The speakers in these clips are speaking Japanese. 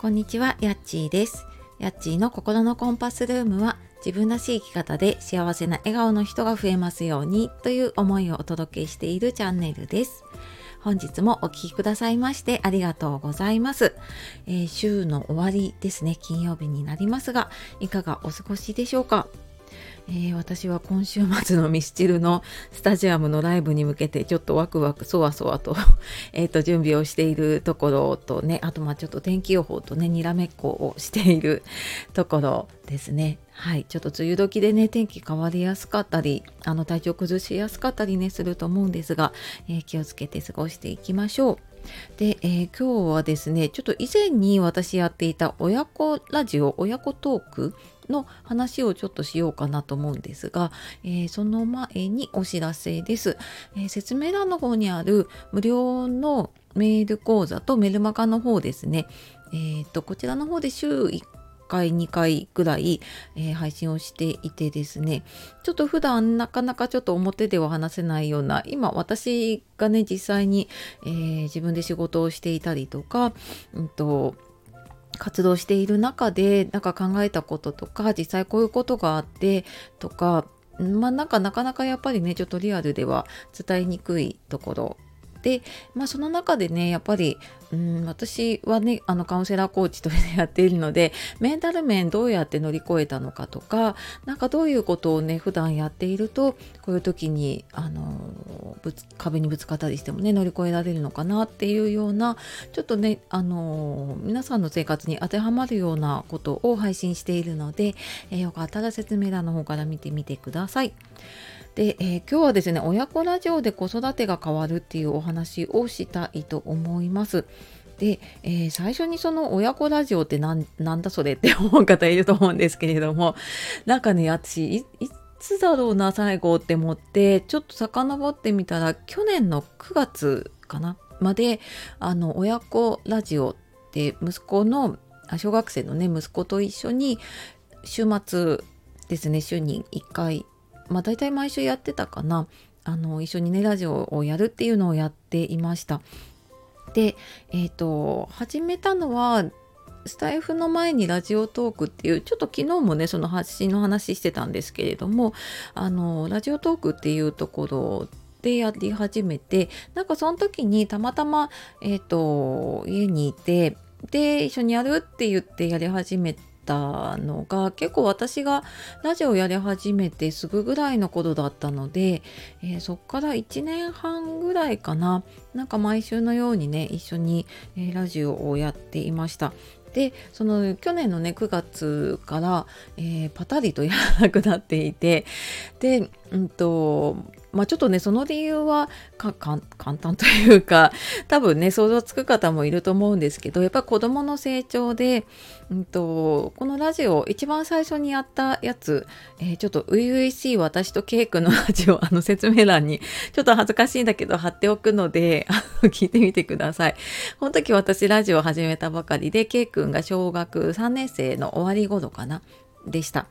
こんにちは、やっちーです。やっちーの心のコンパスルームは自分らしい生き方で幸せな笑顔の人が増えますようにという思いをお届けしているチャンネルです。本日もお聴きくださいましてありがとうございます、えー、週の終わりですね、金曜日になりますが、いかがお過ごしでしょうか？えー、私は今週末のミスチルのスタジアムのライブに向けてちょっとワクワクそわそわと えと準備をしているところとねあとまあちょっと天気予報とねにらめっこをしているところですねはいちょっと梅雨時でね天気変わりやすかったりあの体調崩しやすかったりねすると思うんですが、えー、気をつけて過ごしていきましょう。で、えー、今日はですねちょっと以前に私やっていた親子ラジオ親子トークの話をちょっとしようかなと思うんですが、えー、その前にお知らせです、えー、説明欄の方にある無料のメール講座とメルマガの方ですね、えーと、こちらの方で週1回2回ぐらい、えー、配信をしていてですね。ちょっと普段なかなかちょっと表では話せないような今私がね実際に、えー、自分で仕事をしていたりとか、うんと活動している中でなんか考えたこととか実際こういうことがあってとかまあなんかなかなかやっぱりねちょっとリアルでは伝えにくいところで、まあ、その中でねやっぱりうん私はねあのカウンセラーコーチとしてやっているので メンタル面どうやって乗り越えたのかとか何かどういうことをね普段やっているとこういう時にあのぶつ壁にぶつかったりしてもね乗り越えられるのかなっていうようなちょっとねあの皆さんの生活に当てはまるようなことを配信しているので、え、よかったら説明欄の方から見てみてください。で、えー、今日はですね親子ラジオで子育てが変わるっていうお話をしたいと思います。で、えー、最初にその親子ラジオってなんだそれって思う方いると思うんですけれどもなんかね私いつだろうな最後って思ってちょっと遡ってみたら去年の9月かなまであの親子ラジオって息子の小学生のね息子と一緒に週末ですね週に1回まあ大体毎週やってたかなあの一緒にねラジオをやるっていうのをやっていました。でえっ、ー、と始めたのはスタイフの前にラジオトークっていうちょっと昨日もねその発信の話してたんですけれどもあのラジオトークっていうところでやり始めてなんかその時にたまたま、えーと家にいてで一緒にやるって言ってやり始めたのが結構私がラジオやり始めてすぐぐらいの頃だったので、えー、そっから1年半ぐらいかななんか毎週のようにね一緒に、え、ラジオをやっていました。でその去年のね9月から、えー、パタリとやらなくなっていてで、うんとまあ、ちょっとねその理由は簡単というか多分ね想像つく方もいると思うんですけどやっぱ子どもの成長で、うんと、このラジオ一番最初にやったやつ、えー、ちょっと初々しい私とケイ君のラジオあの説明欄にちょっと恥ずかしいんだけど貼っておくので聞いてみてください。この時私ラジオ始めたばかりでケイ君が小学3年生の終わり頃かなでした。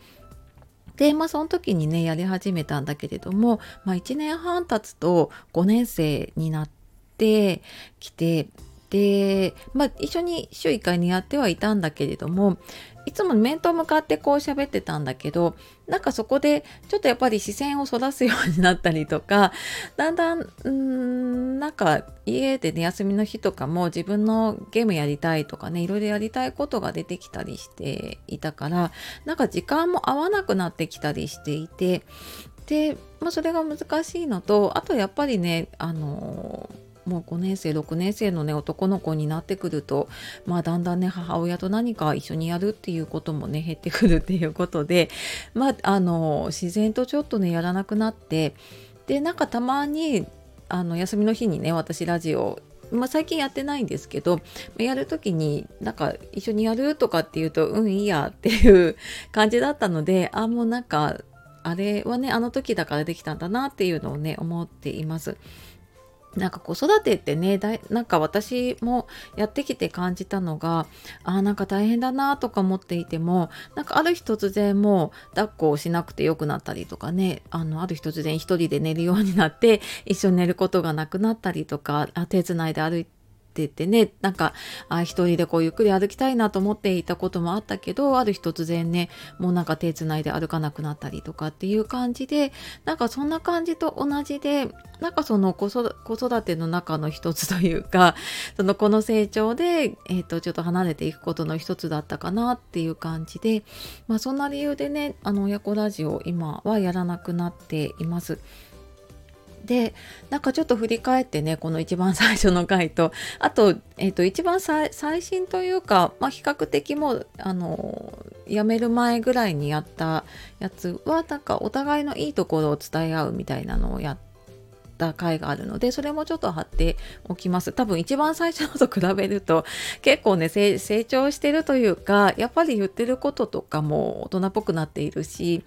で、まあ、その時にね、やり始めたんだけれども、まあ、1年半経つと5年生になってきて、で、まあ、一緒に週1回にやってはいたんだけれどもいつも面と向かってこう喋ってたんだけどなんかそこでちょっとやっぱり視線をそらすようになったりとかだんだんんなんか家でね休みの日とかも自分のゲームやりたいとかねいろいろやりたいことが出てきたりしていたからなんか時間も合わなくなってきたりしていてで、まあ、それが難しいのとあとやっぱりねあのーもう5年生6年生のね男の子になってくるとまあだんだんね母親と何か一緒にやるっていうこともね減ってくるっていうことでまああの自然とちょっとねやらなくなってでなんかたまにあの休みの日にね私ラジオまあ、最近やってないんですけどやる時になんか一緒にやるとかっていうとうんいいやっていう感じだったのであもうなんかあれはねあの時だからできたんだなっていうのをね思っています。なんか子育てってねだいなんか私もやってきて感じたのがあなんか大変だなとか思っていてもなんかある日突然もう抱っこをしなくてよくなったりとかねあのある日突然一人で寝るようになって一緒に寝ることがなくなったりとかあ手つないで歩いてっててねなんかあ一人でこうゆっくり歩きたいなと思っていたこともあったけどある日突然ねもうなんか手つないで歩かなくなったりとかっていう感じでなんかそんな感じと同じでなんかその子育ての中の一つというか その子の成長で、えー、とちょっと離れていくことの一つだったかなっていう感じで、まあ、そんな理由でねあの親子ラジオ今はやらなくなっています。でなんかちょっと振り返ってねこの一番最初の回とあと,、えーと、一番最新というか、まあ、比較的もうあの辞める前ぐらいにやったやつはなんかお互いのいいところを伝え合うみたいなのをやった回があるのでそれもちょっと貼っておきます。多分一番最初のと比べると結構ね成長してるというかやっぱり言ってることとかも大人っぽくなっているし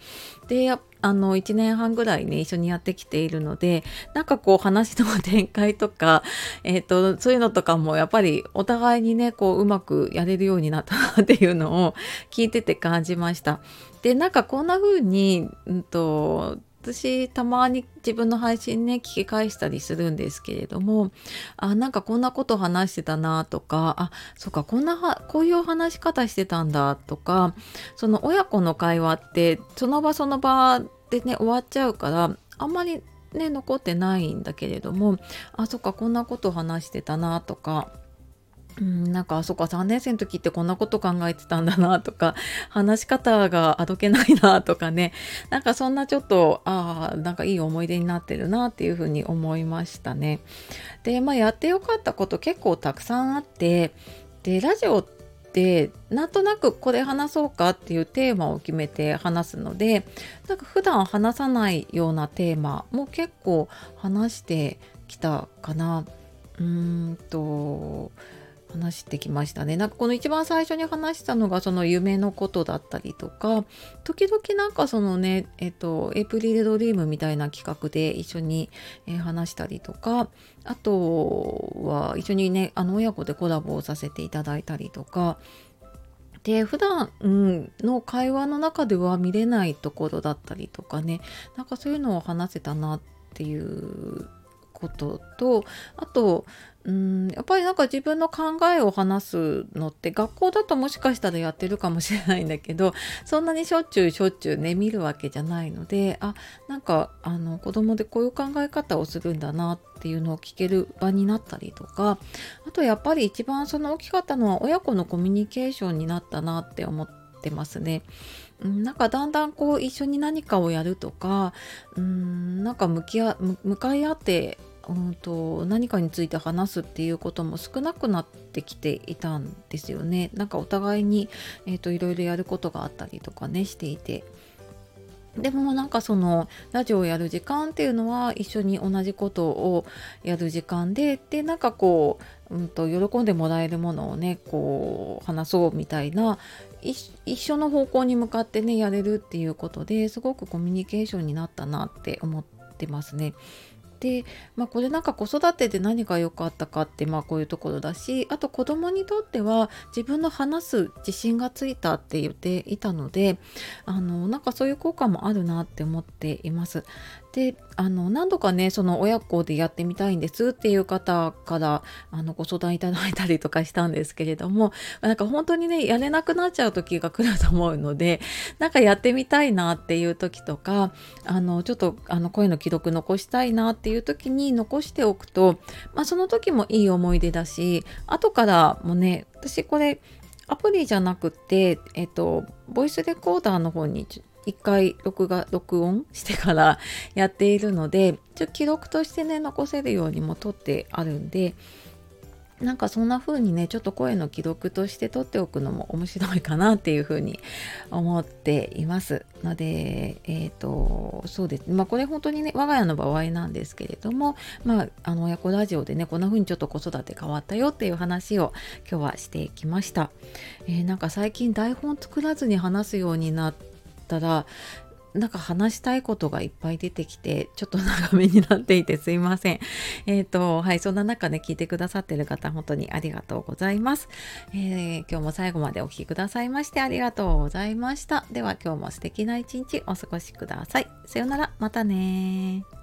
であの1年半ぐらいね一緒にやってきているのでなんかこう話の展開とか、えーと、そういうのとかもやっぱりお互いにねこううまくやれるようになったなっていうのを聞いてて感じました。でなんかこんな風に、うんと私たまに自分の配信ね聞き返したりするんですけれどもあなんかこんなこと話してたなとかあそっかこんなはこういう話し方してたんだとかその親子の会話ってその場その場でね終わっちゃうからあんまりね残ってないんだけれどもあそっかこんなこと話してたなとかうん、なんかあそっか3年生の時ってこんなこと考えてたんだなとか 話し方があどけないなとかね なんかそんなちょっとああなんかいい思い出になってるなっていうふうに思いましたね。でまあやってよかったこと結構たくさんあってでラジオってなんとなくこれ話そうかっていうテーマを決めて話すのでなんか普段話さないようなテーマも結構話してきたかな。うーんと話してきましたね。なんかこの一番最初に話したのがその夢のことだったりとか時々なんかそのねえっとエイプリルドリームみたいな企画で一緒に、え、話したりとかあとは一緒にねあの親子でコラボをさせていただいたりとかで普段、うん、の会話の中では見れないところだったりとかねなんかそういうのを話せたなっていうこととあとうんやっぱりなんか自分の考えを話すのって学校だともしかしたらやってるかもしれないんだけど そんなにしょっちゅうしょっちゅうね見るわけじゃないのであなんかあの子供でこういう考え方をするんだなっていうのを聞ける場になったりとかあとやっぱり一番その大きかったのは親子のコミュニケーションになったなって思ってますね。なんかだんだんこう一緒に何かをやるとかうんなんか向き合向かい合ってうんと何かについて話すっていうことも少なくなってきていたんですよね。なんかお互いに、えーと、いろいろやることがあったりとかねしていて。でもなんかそのラジオをやる時間っていうのは一緒に同じことをやる時間ででなんかこう、うんと、喜んでもらえるものをねこう話そうみたいな一緒の方向に向かってねやれるっていうことですごくコミュニケーションになったなって思ってますね。で、まあ、これなんか子育てで何が良かったかってまあこういうところだしあと子供にとっては自分の話す自信がついたって言っていたのであのなんかそういう効果もあるなって思っています。であの何度かねその親子でやってみたいんですっていう方からあのご相談いただいたりとかしたんですけれども なんか本当にねやれなくなっちゃう時が来ると思うので なんかやってみたいなっていう時とかあのちょっとあの声の記録残したいなっていう時に残しておくと、まあ、その時もいい思い出だし後からもね私これアプリじゃなくて、えっと、ボイスレコーダーの方に一回録画録音してからやっているのでちょ記録としてね残せるようにも撮ってあるんでなんかそんな風にねちょっと声の記録として撮っておくのも面白いかなっていう風に思っています。のでえっ、ー、とそうです。まあこれ本当にね我が家の場合なんですけれどもまああの親子ラジオでねこんな風にちょっと子育て変わったよっていう話を今日はしてきました、えー、なんか最近台本作らずに話すようになってったらなんか話したいことがいっぱい出てきてちょっと長めになっていてすいません。えっ、ー、とはいそんな中ね聞いてくださってる方本当にありがとうございます、えー、今日も最後までお聴きくださいましてありがとうございました。では今日も素敵な一日お過ごしください。さようならまたね